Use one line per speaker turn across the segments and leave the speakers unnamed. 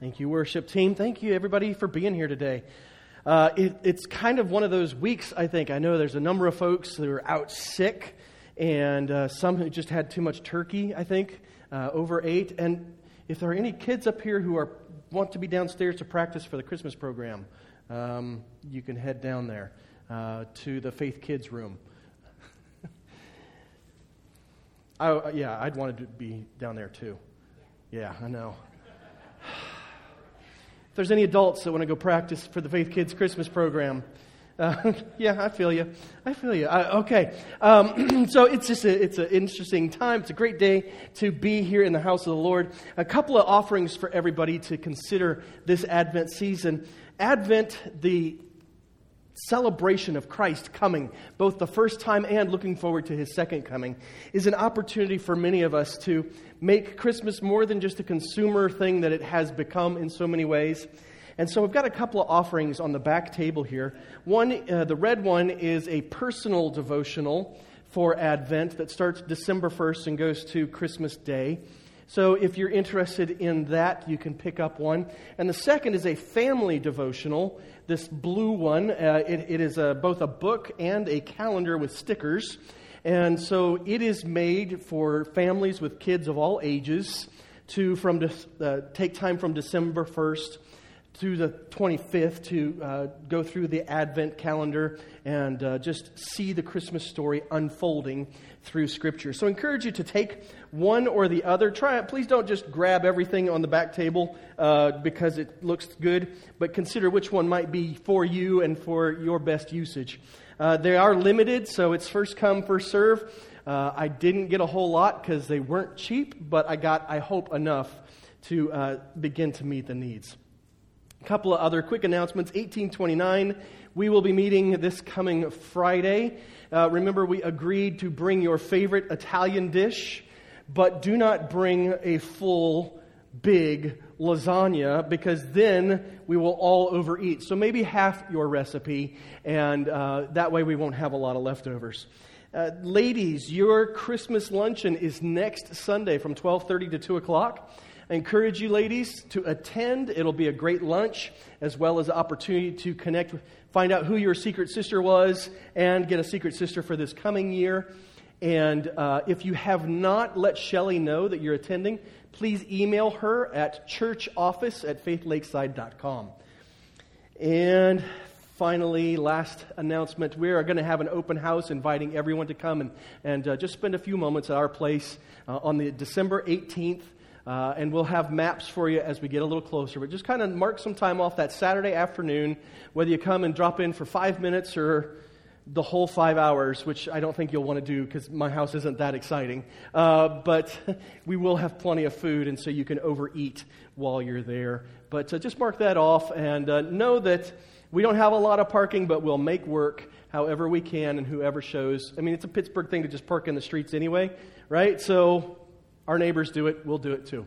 Thank you, worship team. Thank you, everybody, for being here today. Uh, it, it's kind of one of those weeks, I think. I know there's a number of folks that are out sick, and uh, some who just had too much turkey, I think, uh, overate. And if there are any kids up here who are, want to be downstairs to practice for the Christmas program, um, you can head down there uh, to the Faith Kids room. I, yeah, I'd wanted to be down there too. Yeah, I know. If there's any adults that want to go practice for the Faith Kids Christmas program, uh, yeah, I feel you. I feel you. Uh, okay, um, so it's just a, it's an interesting time. It's a great day to be here in the house of the Lord. A couple of offerings for everybody to consider this Advent season. Advent, the celebration of Christ coming, both the first time and looking forward to his second coming, is an opportunity for many of us to make Christmas more than just a consumer thing that it has become in so many ways. And so we've got a couple of offerings on the back table here. One, uh, the red one, is a personal devotional for Advent that starts December 1st and goes to Christmas Day. So if you're interested in that, you can pick up one. And the second is a family devotional this blue one. Uh, it, it is a, both a book and a calendar with stickers. And so it is made for families with kids of all ages to from uh, take time from December 1st through the 25th to uh, go through the Advent calendar and uh, just see the Christmas story unfolding through Scripture. So I encourage you to take one or the other. Try it. Please don't just grab everything on the back table uh, because it looks good, but consider which one might be for you and for your best usage. Uh, they are limited, so it's first come, first serve. Uh, I didn't get a whole lot because they weren't cheap, but I got, I hope, enough to uh, begin to meet the needs. A couple of other quick announcements. 1829, we will be meeting this coming Friday. Uh, remember, we agreed to bring your favorite Italian dish, but do not bring a full, big lasagna because then we will all overeat. So maybe half your recipe, and uh, that way we won't have a lot of leftovers. Uh, ladies, your Christmas luncheon is next Sunday from 12:30 to 2 o'clock. I encourage you, ladies, to attend. It'll be a great lunch as well as an opportunity to connect, find out who your secret sister was, and get a secret sister for this coming year. And uh, if you have not let Shelly know that you're attending, please email her at churchoffice at faithlakeside.com. And finally, last announcement we are going to have an open house inviting everyone to come and, and uh, just spend a few moments at our place uh, on the December 18th. Uh, and we'll have maps for you as we get a little closer. But just kind of mark some time off that Saturday afternoon, whether you come and drop in for five minutes or the whole five hours, which I don't think you'll want to do because my house isn't that exciting. Uh, but we will have plenty of food, and so you can overeat while you're there. But uh, just mark that off and uh, know that we don't have a lot of parking, but we'll make work however we can and whoever shows. I mean, it's a Pittsburgh thing to just park in the streets anyway, right? So our neighbors do it, we'll do it too.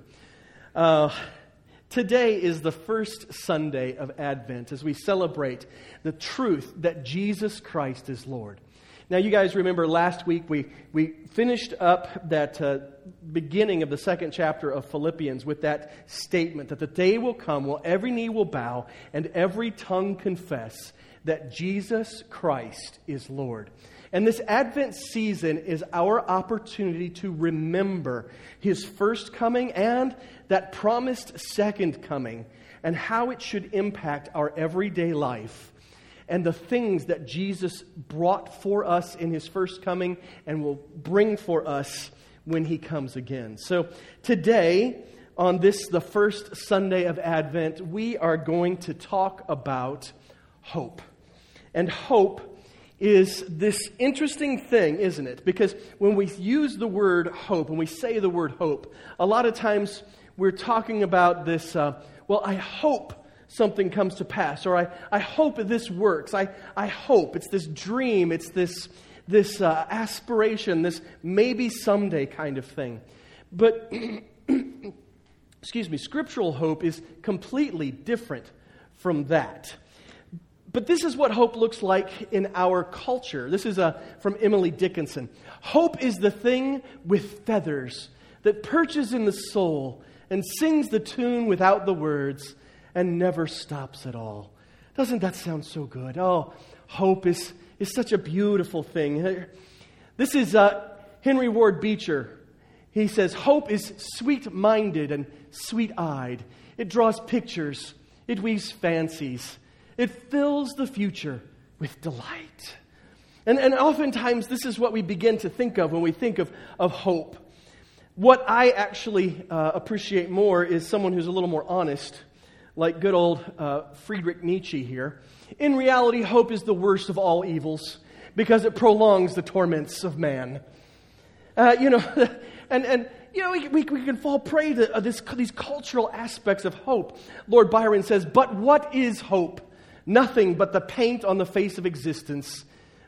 Today is the first Sunday of Advent as we celebrate the truth that Jesus Christ is Lord. Now, you guys remember last week we, we finished up that uh, beginning of the second chapter of Philippians with that statement that the day will come when every knee will bow and every tongue confess that Jesus Christ is Lord. And this Advent season is our opportunity to remember his first coming and that promised second coming and how it should impact our everyday life and the things that Jesus brought for us in his first coming and will bring for us when he comes again. So today, on this, the first Sunday of Advent, we are going to talk about hope. And hope is this interesting thing, isn't it? Because when we use the word hope, when we say the word hope, a lot of times we're talking about this, uh, well, I hope something comes to pass, or I, I hope this works. I, I hope. It's this dream, it's this, this uh, aspiration, this maybe someday kind of thing. But, excuse me, scriptural hope is completely different from that. But this is what hope looks like in our culture. This is uh, from Emily Dickinson. Hope is the thing with feathers that perches in the soul and sings the tune without the words and never stops at all. Doesn't that sound so good? Oh, hope is, is such a beautiful thing. This is uh, Henry Ward Beecher. He says, Hope is sweet minded and sweet eyed. It draws pictures, it weaves fancies, it fills the future with delight. And, and oftentimes, this is what we begin to think of when we think of, of hope. What I actually uh, appreciate more is someone who's a little more honest, like good old uh, Friedrich Nietzsche here. In reality, hope is the worst of all evils because it prolongs the torments of man. Uh, you know, and, and you know, we, we, we can fall prey to uh, this, these cultural aspects of hope. Lord Byron says, But what is hope? Nothing but the paint on the face of existence.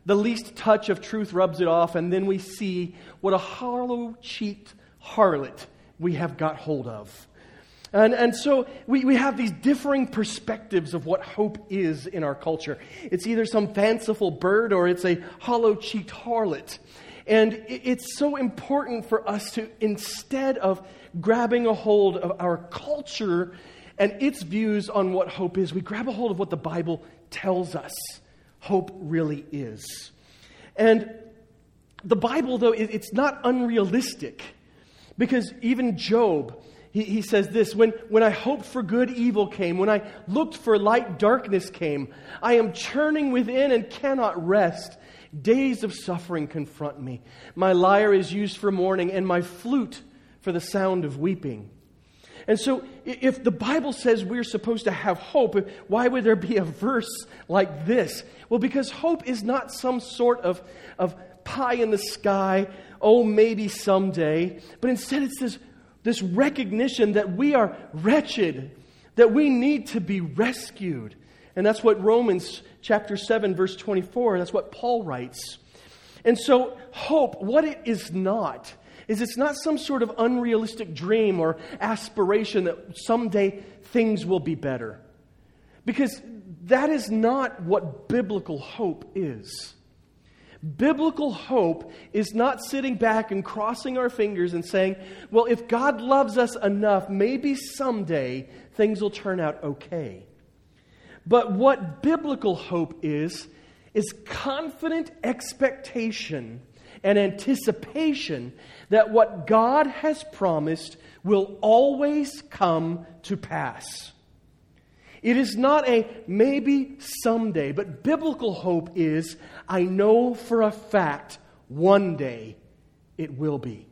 The least touch of truth rubs it off, and then we see what a hollow cheeked harlot we have got hold of. And, and so we, we have these differing perspectives of what hope is in our culture. It's either some fanciful bird or it's a hollow cheeked harlot. And it's so important for us to, instead of grabbing a hold of our culture and its views on what hope is, we grab a hold of what the Bible tells us hope really is. And the Bible, though, it's not unrealistic because even Job, he, he says this when, when I hoped for good, evil came. When I looked for light, darkness came. I am churning within and cannot rest. Days of suffering confront me. My lyre is used for mourning, and my flute for the sound of weeping. And so, if the Bible says we're supposed to have hope, why would there be a verse like this? Well, because hope is not some sort of, of pie in the sky, oh, maybe someday, but instead it's this, this recognition that we are wretched, that we need to be rescued. And that's what Romans chapter 7, verse 24, that's what Paul writes. And so, hope, what it is not, is it's not some sort of unrealistic dream or aspiration that someday things will be better. Because that is not what biblical hope is. Biblical hope is not sitting back and crossing our fingers and saying, well, if God loves us enough, maybe someday things will turn out okay. But what biblical hope is, is confident expectation and anticipation that what God has promised will always come to pass. It is not a maybe someday, but biblical hope is I know for a fact one day it will be.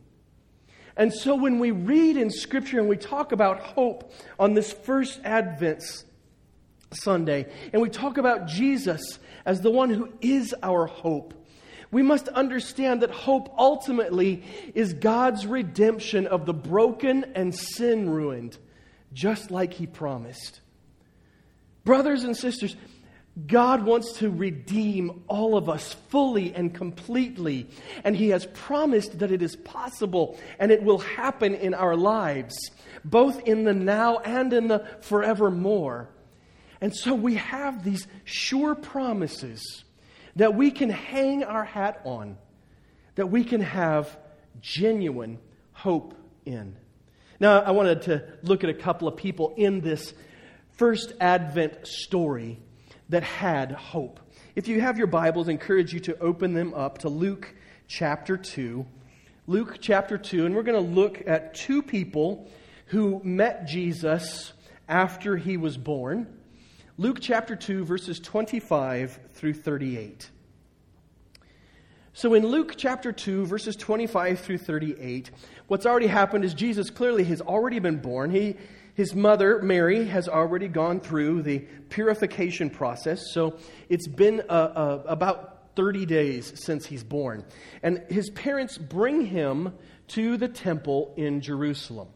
And so when we read in Scripture and we talk about hope on this first Advent Sunday, and we talk about Jesus as the one who is our hope, we must understand that hope ultimately is God's redemption of the broken and sin ruined, just like He promised. Brothers and sisters, God wants to redeem all of us fully and completely. And He has promised that it is possible and it will happen in our lives, both in the now and in the forevermore. And so we have these sure promises that we can hang our hat on, that we can have genuine hope in. Now, I wanted to look at a couple of people in this first Advent story that had hope. If you have your Bibles, I encourage you to open them up to Luke chapter 2. Luke chapter 2, and we're going to look at two people who met Jesus after he was born. Luke chapter 2, verses 25 through 38. So in Luke chapter 2, verses 25 through 38, what's already happened is Jesus clearly has already been born. He, his mother, Mary, has already gone through the purification process. So it's been uh, uh, about 30 days since he's born. And his parents bring him to the temple in Jerusalem.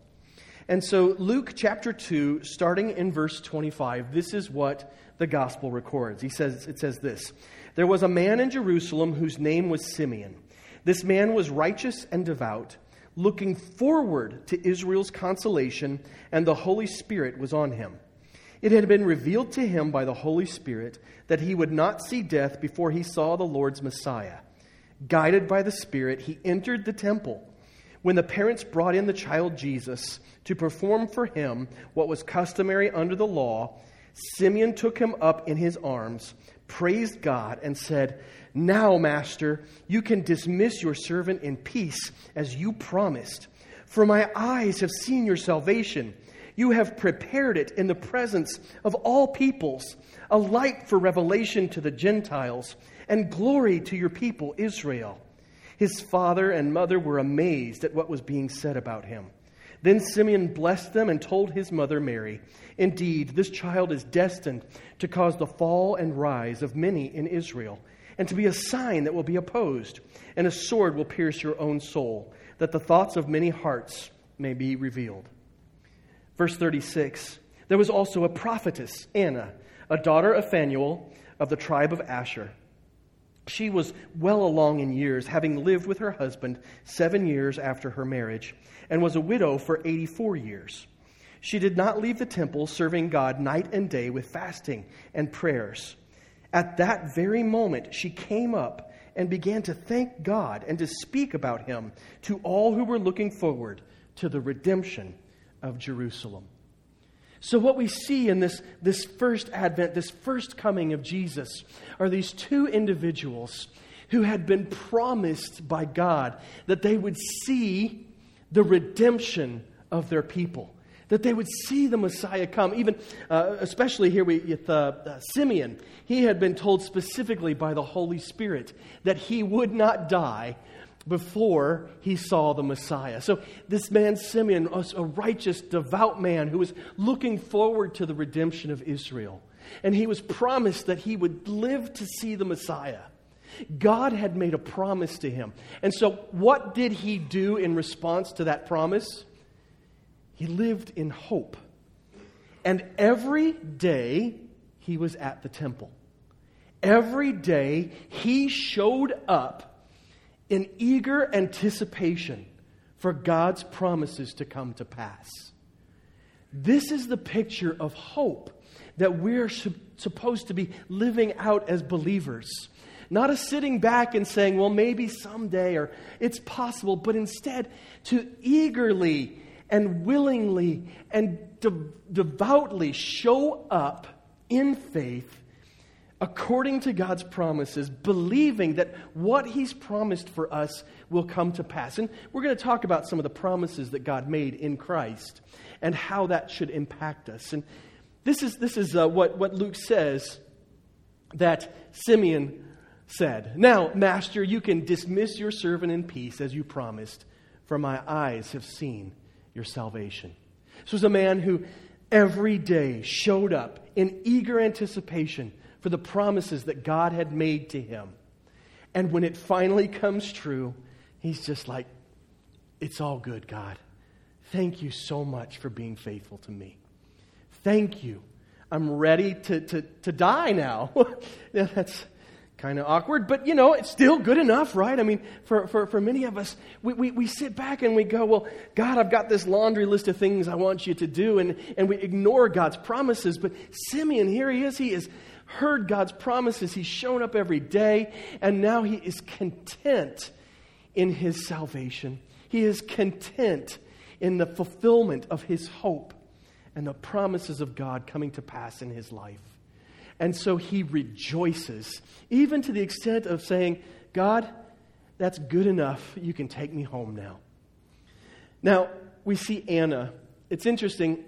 And so, Luke chapter 2, starting in verse 25, this is what the gospel records. He says, it says this There was a man in Jerusalem whose name was Simeon. This man was righteous and devout, looking forward to Israel's consolation, and the Holy Spirit was on him. It had been revealed to him by the Holy Spirit that he would not see death before he saw the Lord's Messiah. Guided by the Spirit, he entered the temple. When the parents brought in the child Jesus to perform for him what was customary under the law, Simeon took him up in his arms, praised God, and said, Now, Master, you can dismiss your servant in peace as you promised. For my eyes have seen your salvation. You have prepared it in the presence of all peoples, a light for revelation to the Gentiles, and glory to your people, Israel. His father and mother were amazed at what was being said about him. Then Simeon blessed them and told his mother Mary, Indeed, this child is destined to cause the fall and rise of many in Israel, and to be a sign that will be opposed, and a sword will pierce your own soul, that the thoughts of many hearts may be revealed. Verse 36 There was also a prophetess, Anna, a daughter of Phanuel of the tribe of Asher. She was well along in years, having lived with her husband seven years after her marriage, and was a widow for 84 years. She did not leave the temple, serving God night and day with fasting and prayers. At that very moment, she came up and began to thank God and to speak about him to all who were looking forward to the redemption of Jerusalem. So, what we see in this, this first advent, this first coming of Jesus, are these two individuals who had been promised by God that they would see the redemption of their people, that they would see the Messiah come. Even, uh, especially here with uh, uh, Simeon, he had been told specifically by the Holy Spirit that he would not die before he saw the Messiah. So, this man, Simeon, was a righteous, devout man who was looking forward to the redemption of Israel. And he was promised that he would live to see the Messiah. God had made a promise to him. And so, what did he do in response to that promise? He lived in hope. And every day he was at the temple. Every day he showed up in eager anticipation for God's promises to come to pass. This is the picture of hope that we're supposed to be living out as believers. Not a sitting back and saying, well, maybe someday or it's possible, but instead to eagerly and willingly and de- devoutly show up in faith according to God's promises, believing that what He's promised for us will come to pass. And we're going to talk about some of the promises that God made in Christ and how that should impact us. And this is, this is uh, what, what Luke says that Simeon said. Now, Master, you can dismiss your servant in peace as you promised, for my eyes have seen your salvation. This was a man who every day showed up in eager anticipation for the promises that God had made to him. And when it finally comes true, he's just like, It's all good, God. Thank you so much for being faithful to me. Thank you. I'm ready to, to, to die now. that's kind of awkward, but you know, it's still good enough, right? I mean, for, for, for many of us, we, we, we sit back and we go, Well, God, I've got this laundry list of things I want you to do, and, and we ignore God's promises. But Simeon, here he is, he has heard God's promises. He's shown up every day, and now he is content in his salvation. He is content in the fulfillment of his hope and the promises of God coming to pass in his life. And so he rejoices, even to the extent of saying, God, that's good enough. You can take me home now. Now, we see Anna. It's interesting.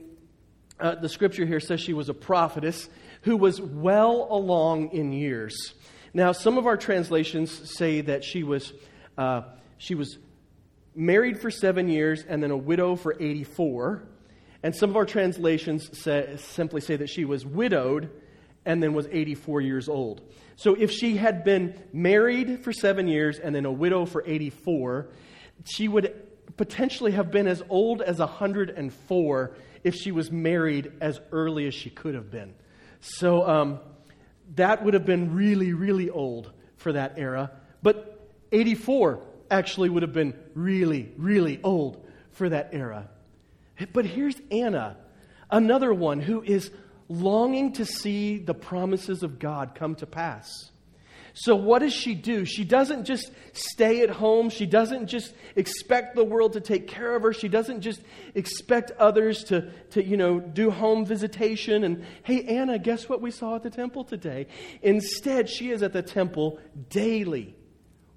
Uh, the scripture here says she was a prophetess who was well along in years. Now, some of our translations say that she was, uh, she was married for seven years and then a widow for 84. And some of our translations say, simply say that she was widowed and then was 84 years old. So if she had been married for seven years and then a widow for 84, she would potentially have been as old as 104 if she was married as early as she could have been. So um, that would have been really, really old for that era. But 84 actually would have been really, really old for that era. But here's Anna, another one who is longing to see the promises of God come to pass. So, what does she do? She doesn't just stay at home. She doesn't just expect the world to take care of her. She doesn't just expect others to, to you know, do home visitation and, hey, Anna, guess what we saw at the temple today? Instead, she is at the temple daily,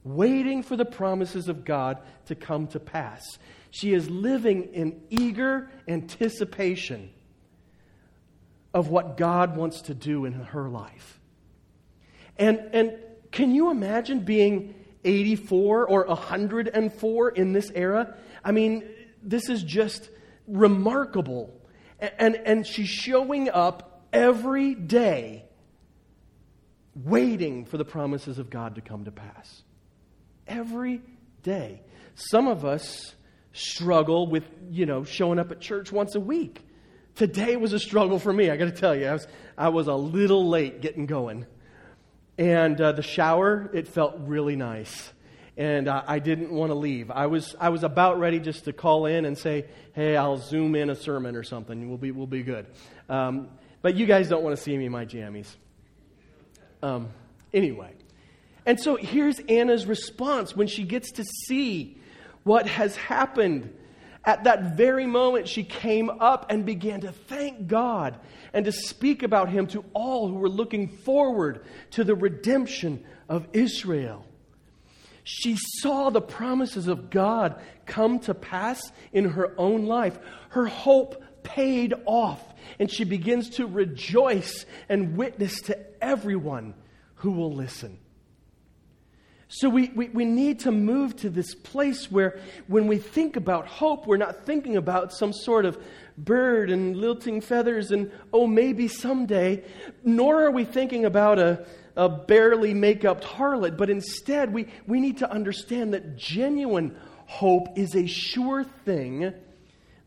waiting for the promises of God to come to pass. She is living in eager anticipation of what God wants to do in her life. And, and can you imagine being 84 or 104 in this era? I mean, this is just remarkable. And, and she's showing up every day waiting for the promises of God to come to pass. Every day. Some of us struggle with, you know, showing up at church once a week. Today was a struggle for me, I got to tell you. I was, I was a little late getting going. And uh, the shower, it felt really nice. And uh, I didn't want to leave. I was, I was about ready just to call in and say, hey, I'll zoom in a sermon or something. We'll be, we'll be good. Um, but you guys don't want to see me in my jammies. Um, anyway. And so here's Anna's response when she gets to see what has happened. At that very moment, she came up and began to thank God and to speak about him to all who were looking forward to the redemption of Israel. She saw the promises of God come to pass in her own life. Her hope paid off, and she begins to rejoice and witness to everyone who will listen. So we, we, we need to move to this place where when we think about hope, we're not thinking about some sort of bird and lilting feathers and, oh, maybe someday. Nor are we thinking about a, a barely make up harlot, but instead we, we need to understand that genuine hope is a sure thing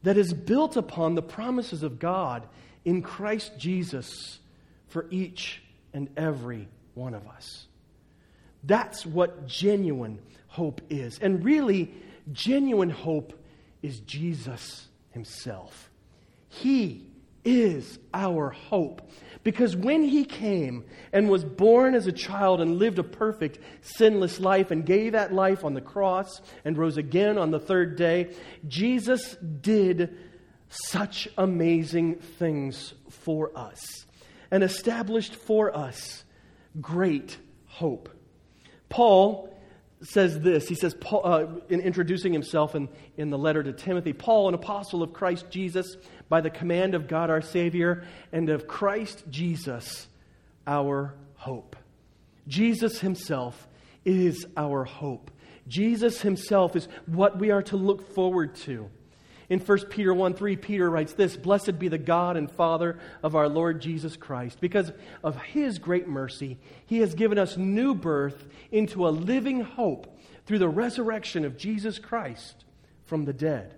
that is built upon the promises of God in Christ Jesus for each and every one of us. That's what genuine hope is. And really, genuine hope is Jesus Himself. He is our hope. Because when he came and was born as a child and lived a perfect, sinless life and gave that life on the cross and rose again on the third day, Jesus did such amazing things for us and established for us great hope. Paul says this. He says, Paul, uh, in introducing himself in, in the letter to Timothy, Paul, an apostle of Christ Jesus, by the command of God our Savior, and of Christ Jesus, our hope. Jesus himself is our hope. Jesus himself is what we are to look forward to. In 1 Peter 1 3, Peter writes this Blessed be the God and Father of our Lord Jesus Christ. Because of his great mercy, he has given us new birth into a living hope through the resurrection of Jesus Christ from the dead.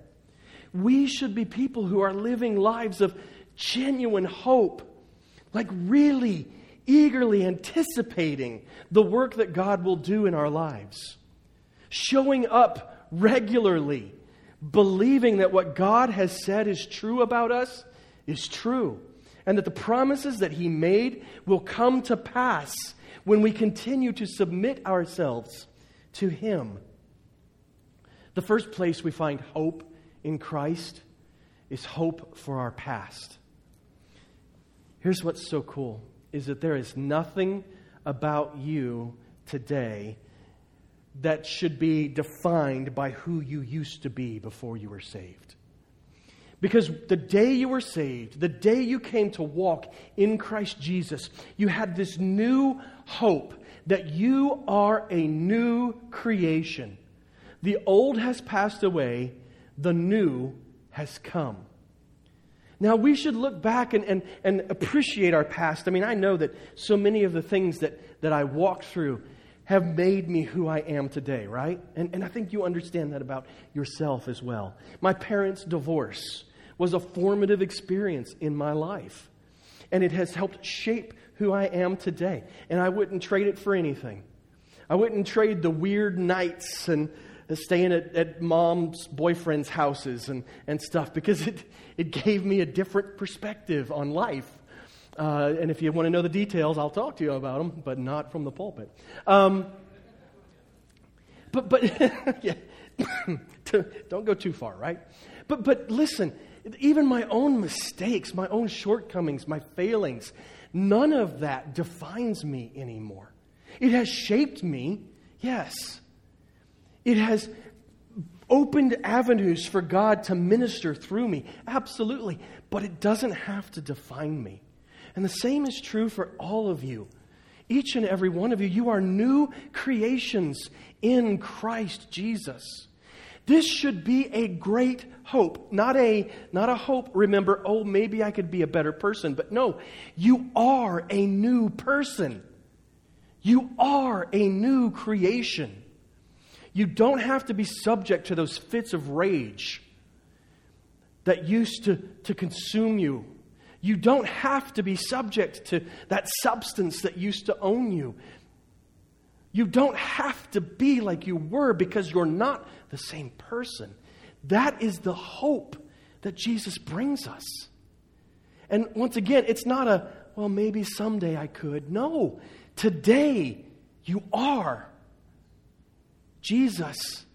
We should be people who are living lives of genuine hope, like really eagerly anticipating the work that God will do in our lives, showing up regularly believing that what God has said is true about us is true, and that the promises that He made will come to pass when we continue to submit ourselves to Him. The first place we find hope in Christ is hope for our past. Here's what's so cool is that there is nothing about you today that should be defined by who you used to be before you were saved. Because the day you were saved, the day you came to walk in Christ Jesus, you had this new hope that you are a new creation. The old has passed away, the new has come. Now, we should look back and, and, and appreciate our past. I mean, I know that so many of the things that, that I walked through have made me who I am today, right? And, and I think you understand that about yourself as well. My parents' divorce was a formative experience in my life, and it has helped shape who I am today. And I wouldn't trade it for anything. I wouldn't trade the weird nights and staying at, at mom's boyfriend's houses and, and stuff because it, it gave me a different perspective on life. Uh, and if you want to know the details, I'll talk to you about them, but not from the pulpit. Um, but, but don't go too far, right? But, but listen, even my own mistakes, my own shortcomings, my failings, none of that defines me anymore. It has shaped me, yes. It has opened avenues for God to minister through me, absolutely. But it doesn't have to define me. And the same is true for all of you. Each and every one of you, you are new creations in Christ Jesus. This should be a great hope. Not a, not a hope, remember, oh, maybe I could be a better person. But no, you are a new person. You are a new creation. You don't have to be subject to those fits of rage that used to, to consume you you don't have to be subject to that substance that used to own you. You don't have to be like you were because you're not the same person. That is the hope that Jesus brings us. And once again, it's not a, well, maybe someday I could. No, today you are. Jesus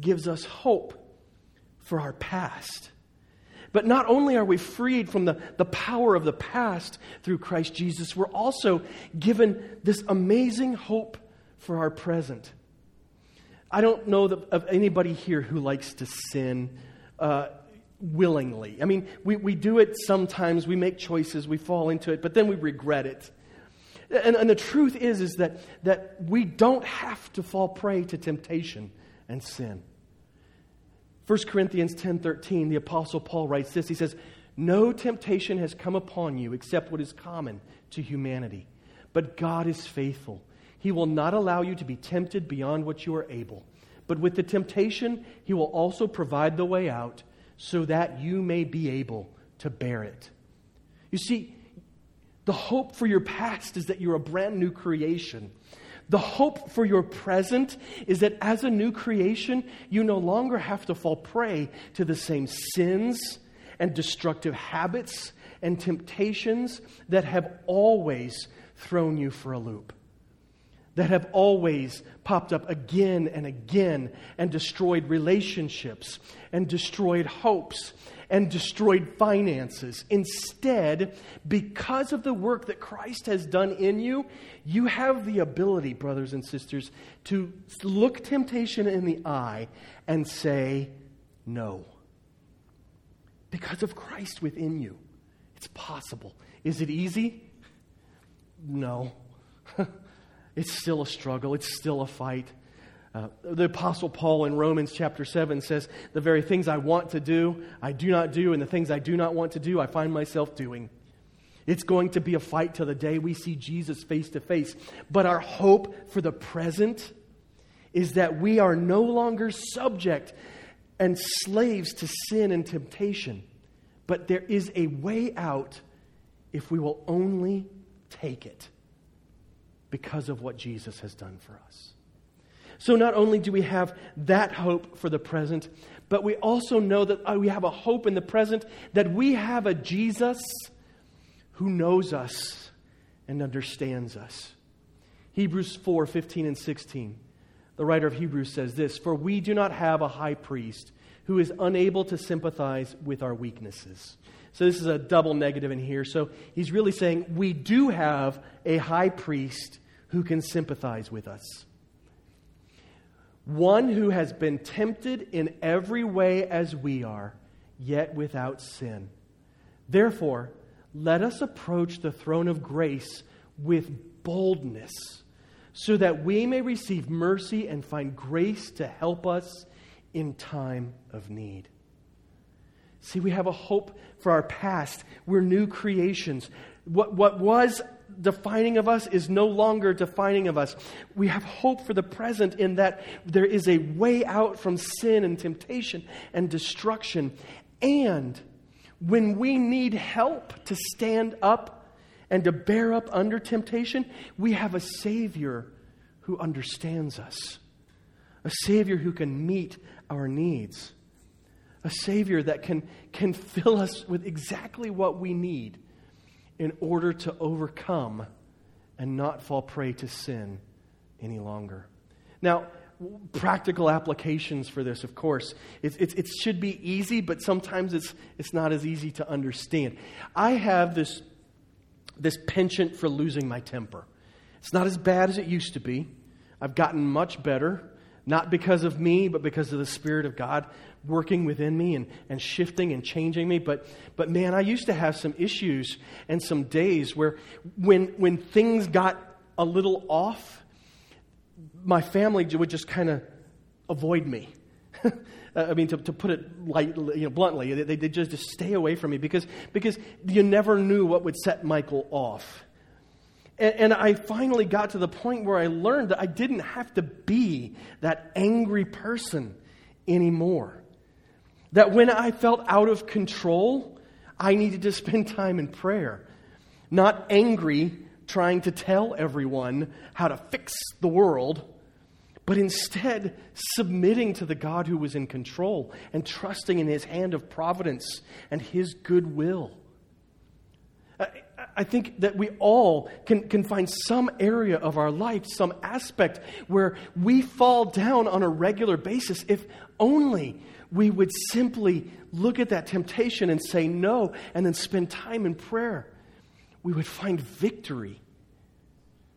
gives us hope for our past. But not only are we freed from the, the power of the past through Christ Jesus, we're also given this amazing hope for our present. I don't know of anybody here who likes to sin uh, willingly. I mean, we, we do it sometimes, we make choices, we fall into it, but then we regret it. And, and the truth is, is that, that we don't have to fall prey to temptation and sin. 1 Corinthians 10:13, the apostle Paul writes this. He says, "No temptation has come upon you except what is common to humanity. But God is faithful. He will not allow you to be tempted beyond what you are able. But with the temptation, he will also provide the way out so that you may be able to bear it." You see, the hope for your past is that you're a brand new creation. The hope for your present is that as a new creation, you no longer have to fall prey to the same sins and destructive habits and temptations that have always thrown you for a loop, that have always popped up again and again and destroyed relationships and destroyed hopes and destroyed finances. Instead, because of the work that Christ has done in you, you have the ability, brothers and sisters, to look temptation in the eye and say, No. Because of Christ within you. It's possible. Is it easy? No. it's still a struggle, it's still a fight. Uh, the Apostle Paul in Romans chapter 7 says, The very things I want to do, I do not do, and the things I do not want to do, I find myself doing. It's going to be a fight till the day we see Jesus face to face. But our hope for the present is that we are no longer subject and slaves to sin and temptation, but there is a way out if we will only take it because of what Jesus has done for us. So not only do we have that hope for the present, but we also know that uh, we have a hope in the present that we have a Jesus who knows us and understands us. Hebrews 4 15 and 16. The writer of Hebrews says this For we do not have a high priest who is unable to sympathize with our weaknesses. So this is a double negative in here. So he's really saying we do have a high priest who can sympathize with us one who has been tempted in every way as we are, yet without sin. Therefore, let us approach the throne of grace with boldness, so that we may receive mercy and find grace to help us in time of need. See, we have a hope for our past. We're new creations. What, what was defining of us is no longer defining of us. We have hope for the present in that there is a way out from sin and temptation and destruction. And when we need help to stand up and to bear up under temptation, we have a Savior who understands us, a Savior who can meet our needs, a Savior that can, can fill us with exactly what we need in order to overcome and not fall prey to sin any longer. Now, practical applications for this, of course. It, it, it, should be easy, but sometimes it's, it's not as easy to understand. I have this, this penchant for losing my temper. It's not as bad as it used to be. I've gotten much better, not because of me, but because of the Spirit of God working within me and, and shifting and changing me. But, but man, I used to have some issues and some days where when, when things got a little off, my family would just kind of avoid me. I mean, to, to put it light, you know, bluntly, they, they just, just stay away from me because, because you never knew what would set Michael off. And, and I finally got to the point where I learned that I didn't have to be that angry person anymore. That when I felt out of control, I needed to spend time in prayer. Not angry, trying to tell everyone how to fix the world, but instead submitting to the God who was in control and trusting in his hand of providence and his goodwill. I think that we all can, can find some area of our life, some aspect where we fall down on a regular basis if only we would simply look at that temptation and say no and then spend time in prayer. We would find victory.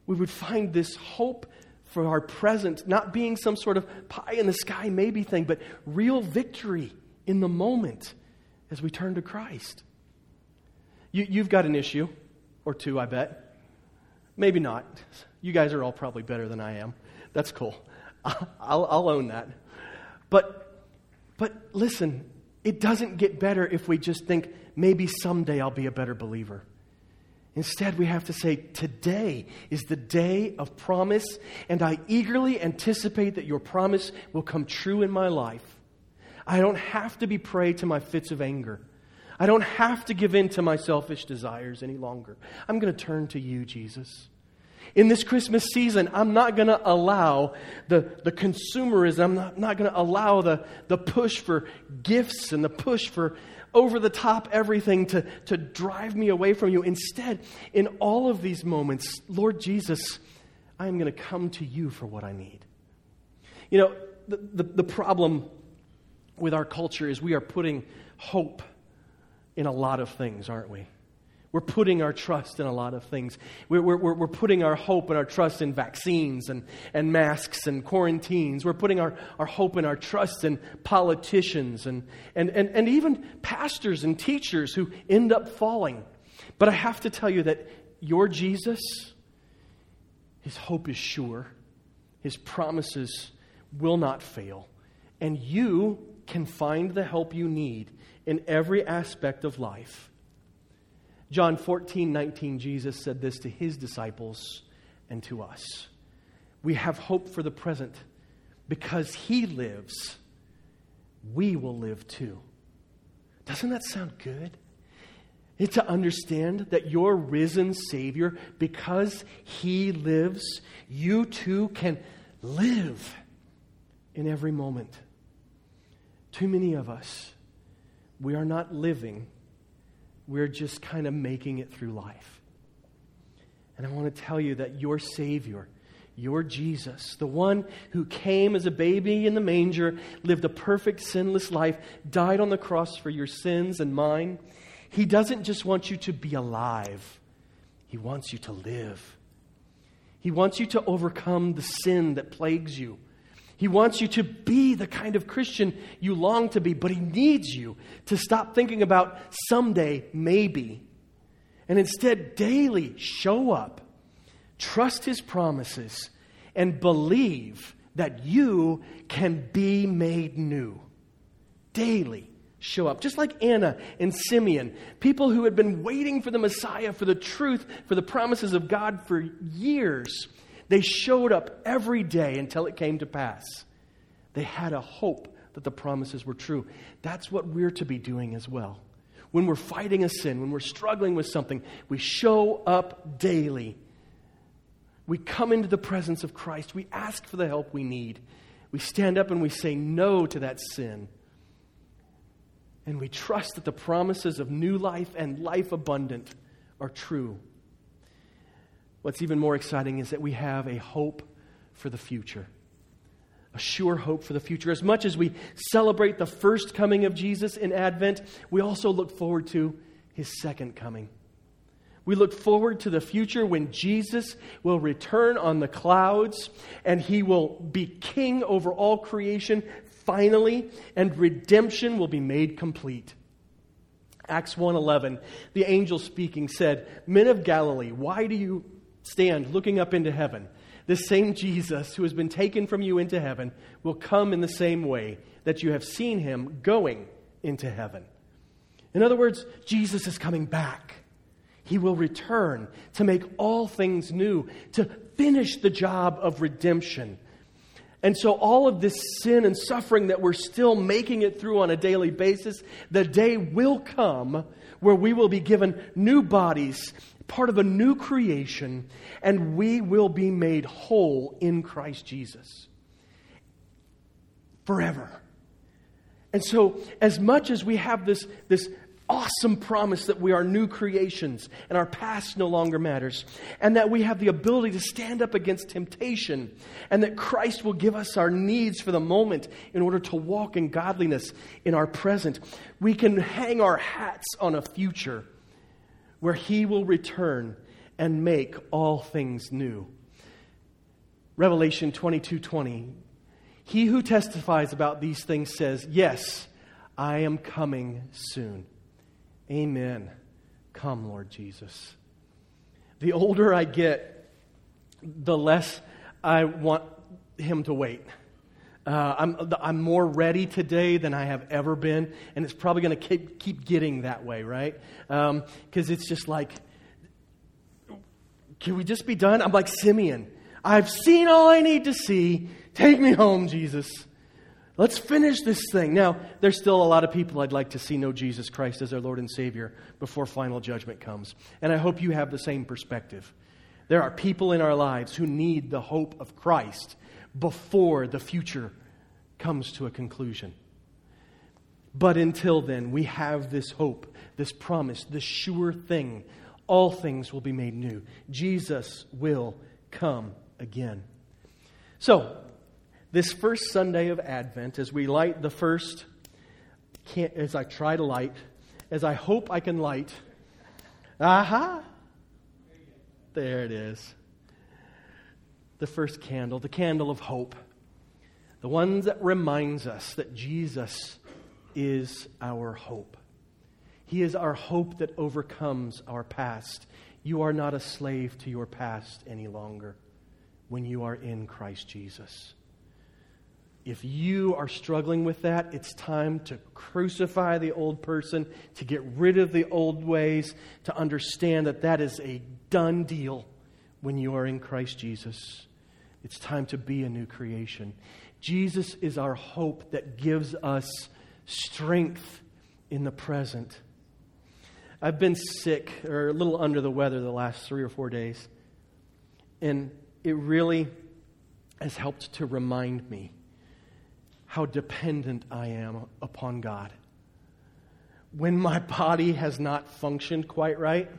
We would find this hope for our present, not being some sort of pie in the sky maybe thing, but real victory in the moment as we turn to Christ. You, have got an issue or two, I bet. Maybe not. You guys are all probably better than I am. That's cool. I'll, I'll own that. But, but listen, it doesn't get better if we just think maybe someday I'll be a better believer. Instead, we have to say, Today is the day of promise, and I eagerly anticipate that your promise will come true in my life. I don't have to be prey to my fits of anger. I don't have to give in to my selfish desires any longer. I'm going to turn to you, Jesus. In this Christmas season, I'm not going to allow the, the consumerism, I'm not, not going to allow the, the push for gifts and the push for over the top everything to, to drive me away from you. Instead, in all of these moments, Lord Jesus, I am going to come to you for what I need. You know, the, the, the problem with our culture is we are putting hope in a lot of things, aren't we? We're putting our trust in a lot of things. We're, we're, we're putting our hope and our trust in vaccines and, and masks and quarantines. We're putting our, our hope and our trust in politicians and, and, and, and even pastors and teachers who end up falling. But I have to tell you that your Jesus, his hope is sure, his promises will not fail, and you can find the help you need in every aspect of life. John 14, 19, Jesus said this to his disciples and to us. We have hope for the present because he lives, we will live too. Doesn't that sound good? It's to understand that your risen Savior, because he lives, you too can live in every moment. Too many of us we are not living, we're just kind of making it through life. And I want to tell you that your Savior, your Jesus, the one who came as a baby in the manger, lived a perfect, sinless life, died on the cross for your sins and mine, he doesn't just want you to be alive, he wants you to live. He wants you to overcome the sin that plagues you. He wants you to be the kind of Christian you long to be, but He needs you to stop thinking about someday, maybe, and instead daily show up, trust His promises, and believe that you can be made new. Daily show up. Just like Anna and Simeon, people who had been waiting for the Messiah, for the truth, for the promises of God for years. They showed up every day until it came to pass. They had a hope that the promises were true. That's what we're to be doing as well. When we're fighting a sin, when we're struggling with something, we show up daily. We come into the presence of Christ. We ask for the help we need. We stand up and we say no to that sin. And we trust that the promises of new life and life abundant are true. What's even more exciting is that we have a hope for the future. A sure hope for the future. As much as we celebrate the first coming of Jesus in Advent, we also look forward to his second coming. We look forward to the future when Jesus will return on the clouds and he will be king over all creation finally and redemption will be made complete. Acts 1:11 the angel speaking said, "Men of Galilee, why do you stand looking up into heaven? The same Jesus who has been taken from you into heaven will come in the same way that you have seen him going into heaven." In other words, Jesus is coming back. He will return to make all things new, to finish the job of redemption. And so, all of this sin and suffering that we're still making it through on a daily basis, the day will come where we will be given new bodies, part of a new creation, and we will be made whole in Christ Jesus forever. And so, as much as we have this, this awesome promise that we are new creations and our past no longer matters, and that we have the ability to stand up against temptation, and that Christ will give us our needs for the moment in order to walk in godliness in our present. We can hang our hats on a future where He will return and make all things new. Revelation 22 20. He who testifies about these things says, Yes, I am coming soon. Amen. Come, Lord Jesus. The older I get, the less I want him to wait. Uh, I'm, I'm more ready today than I have ever been, and it's probably going to keep, keep getting that way, right? Because um, it's just like, can we just be done? I'm like Simeon. I've seen all I need to see. Take me home, Jesus. Let's finish this thing. Now, there's still a lot of people I'd like to see know Jesus Christ as their Lord and Savior before final judgment comes. And I hope you have the same perspective. There are people in our lives who need the hope of Christ before the future comes to a conclusion. But until then, we have this hope, this promise, this sure thing. All things will be made new. Jesus will come again. So, this first Sunday of Advent, as we light the first, as I try to light, as I hope I can light, aha, there it is. The first candle, the candle of hope, the one that reminds us that Jesus is our hope. He is our hope that overcomes our past. You are not a slave to your past any longer when you are in Christ Jesus. If you are struggling with that, it's time to crucify the old person, to get rid of the old ways, to understand that that is a done deal when you are in Christ Jesus. It's time to be a new creation. Jesus is our hope that gives us strength in the present. I've been sick or a little under the weather the last three or four days, and it really has helped to remind me how dependent I am upon God. When my body has not functioned quite right,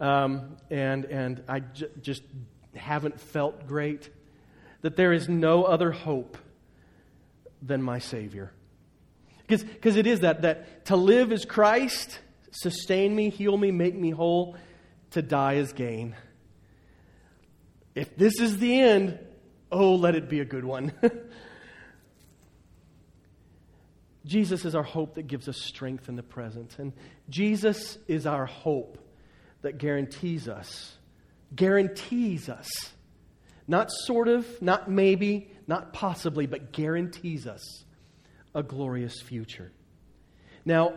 um, and, and I j- just haven't felt great, that there is no other hope than my Savior. Because it is that, that to live is Christ, sustain me, heal me, make me whole, to die is gain. If this is the end, oh, let it be a good one. Jesus is our hope that gives us strength in the present. And Jesus is our hope that guarantees us, guarantees us, not sort of, not maybe, not possibly, but guarantees us a glorious future. Now,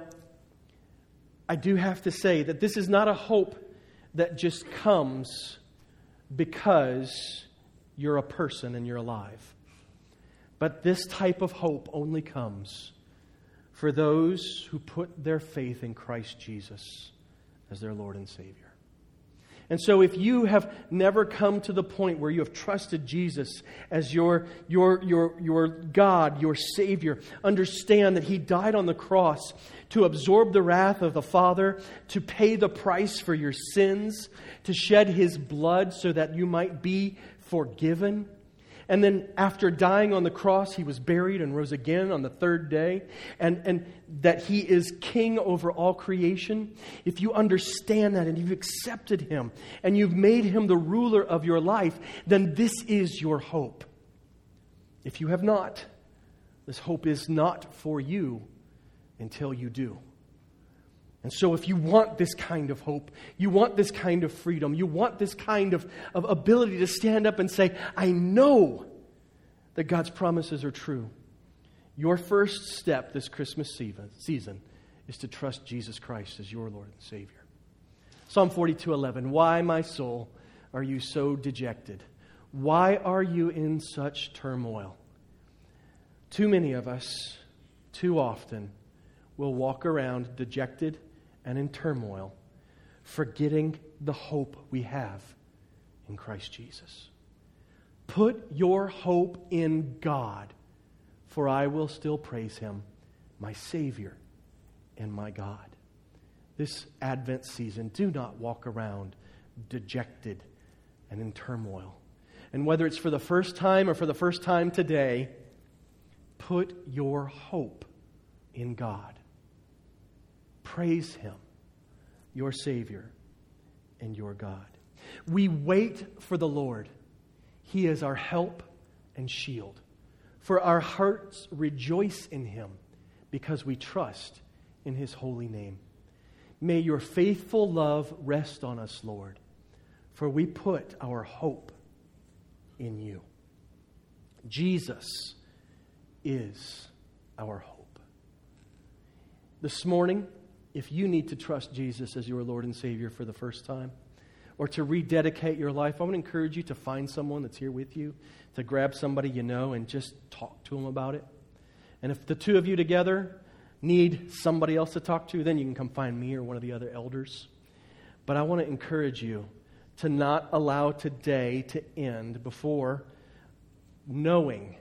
I do have to say that this is not a hope that just comes because you're a person and you're alive. But this type of hope only comes for those who put their faith in Christ Jesus as their Lord and Savior. And so, if you have never come to the point where you have trusted Jesus as your, your, your, your God, your Savior, understand that He died on the cross to absorb the wrath of the Father, to pay the price for your sins, to shed His blood so that you might be forgiven and then after dying on the cross, he was buried and rose again on the third day, and, and that he is king over all creation. If you understand that and you've accepted him and you've made him the ruler of your life, then this is your hope. If you have not, this hope is not for you until you do. And so, if you want this kind of hope, you want this kind of freedom, you want this kind of, of ability to stand up and say, I know that God's promises are true, your first step this Christmas season is to trust Jesus Christ as your Lord and Savior. Psalm 42 11. Why, my soul, are you so dejected? Why are you in such turmoil? Too many of us, too often, will walk around dejected and in turmoil, forgetting the hope we have in Christ Jesus. Put your hope in God, for I will still praise him, my Savior and my God. This Advent season, do not walk around dejected and in turmoil. And whether it's for the first time or for the first time today, put your hope in God. Praise Him your Savior and your God. We wait for the Lord. He is our help and shield. For our hearts rejoice in Him because we trust in His holy name. May your faithful love rest on us, Lord, for we put our hope in you. Jesus is our hope. This morning, if you need to trust Jesus as your Lord and Savior for the first time, or to rededicate your life, I want to encourage you to find someone that's here with you, to grab somebody you know and just talk to them about it. And if the two of you together need somebody else to talk to, then you can come find me or one of the other elders. But I want to encourage you to not allow today to end before knowing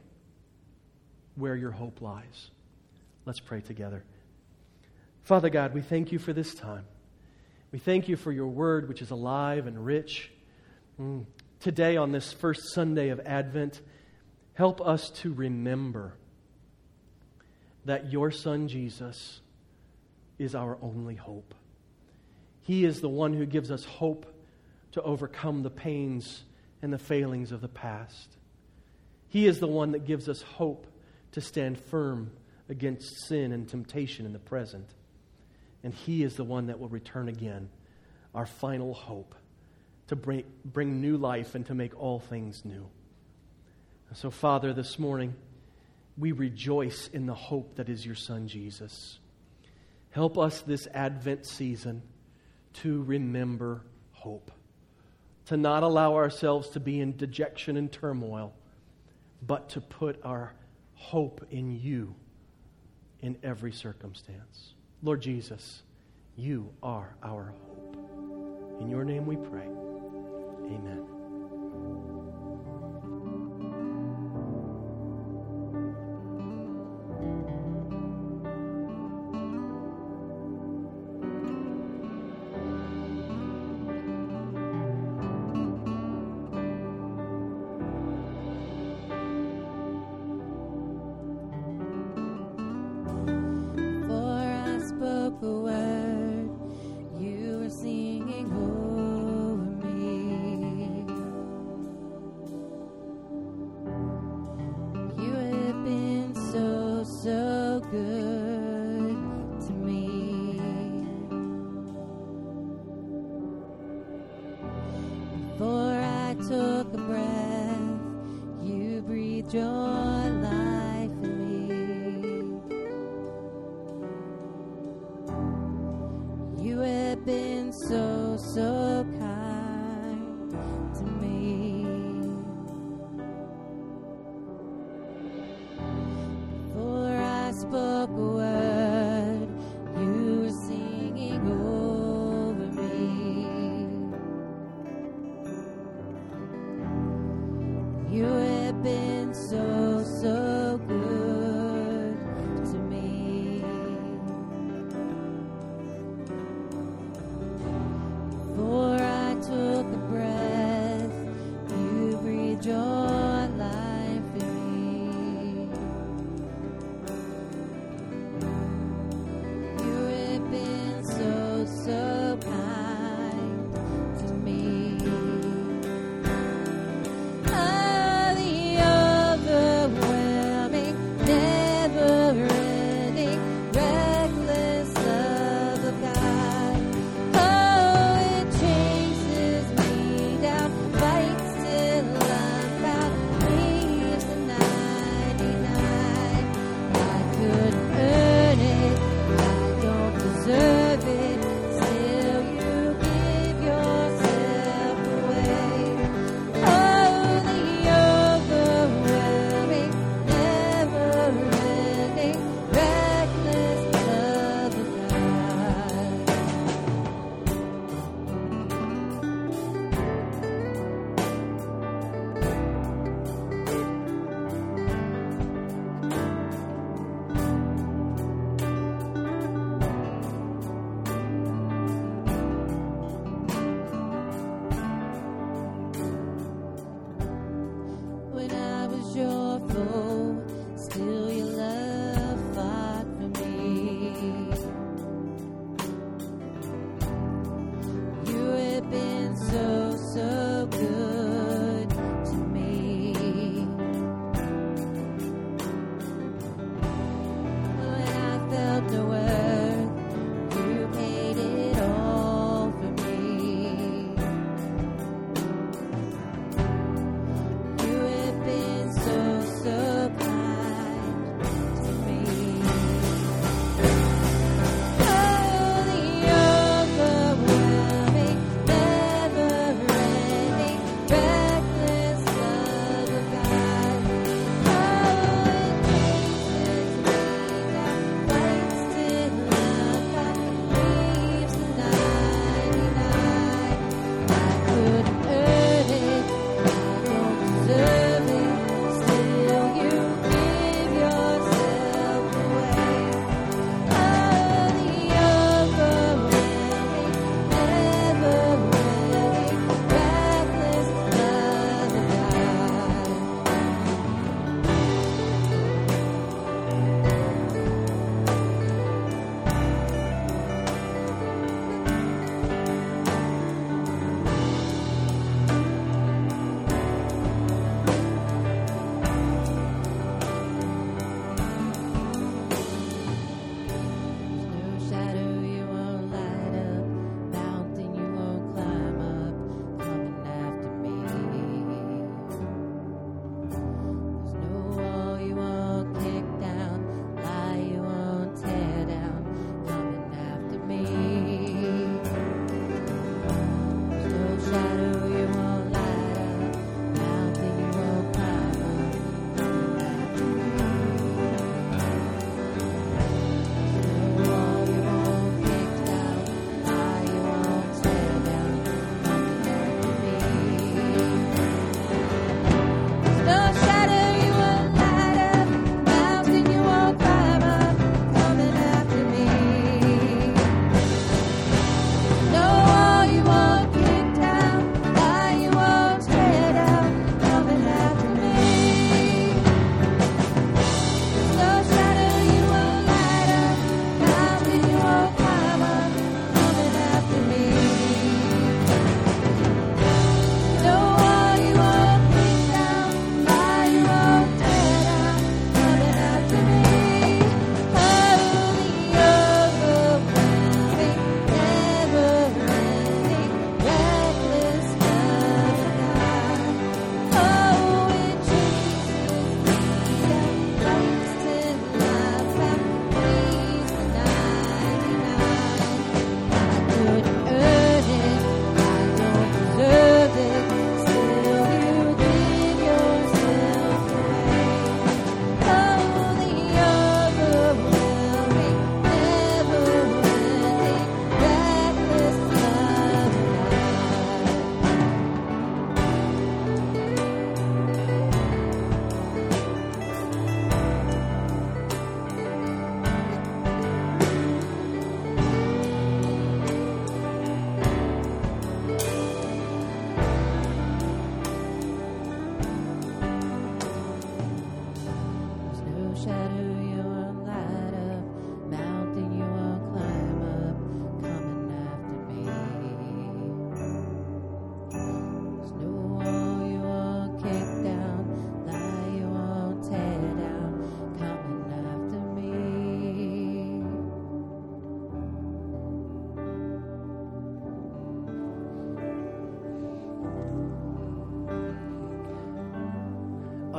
where your hope lies. Let's pray together. Father God, we thank you for this time. We thank you for your word, which is alive and rich. Mm. Today, on this first Sunday of Advent, help us to remember that your Son Jesus is our only hope. He is the one who gives us hope to overcome the pains and the failings of the past. He is the one that gives us hope to stand firm against sin and temptation in the present and He is the one that will return again, our final hope to bring, bring new life and to make all things new. So, Father, this morning, we rejoice in the hope that is your Son, Jesus. Help us this Advent season to remember hope, to not allow ourselves to be in dejection and turmoil, but to put our hope in you in every circumstance. Lord Jesus, you are our hope. In your name we pray. Amen.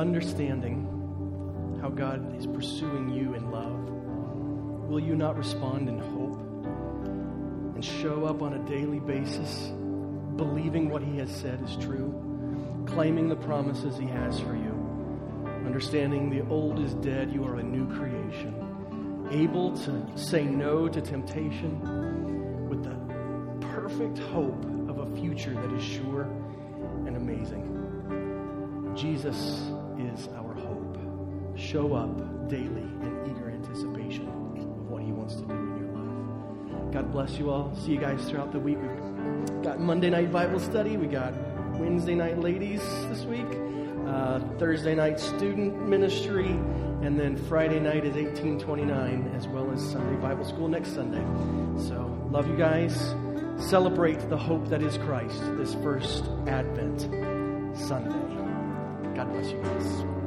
Understanding how God is pursuing you in love, will you not respond in hope and show up on a daily basis, believing what He has said is true, claiming the promises He has for you, understanding the old is dead, you are a new creation, able to say no to temptation with the perfect hope of a future that is sure and amazing. Jesus is our hope. Show up daily in eager anticipation of what He wants to do in your life. God bless you all. See you guys throughout the week. We've got Monday night Bible study. We got Wednesday night ladies this week. Uh, Thursday night student ministry, and then Friday night is 1829, as well as Sunday Bible school next Sunday. So, love you guys. Celebrate the hope that is Christ this first Advent Sunday. God bless you guys.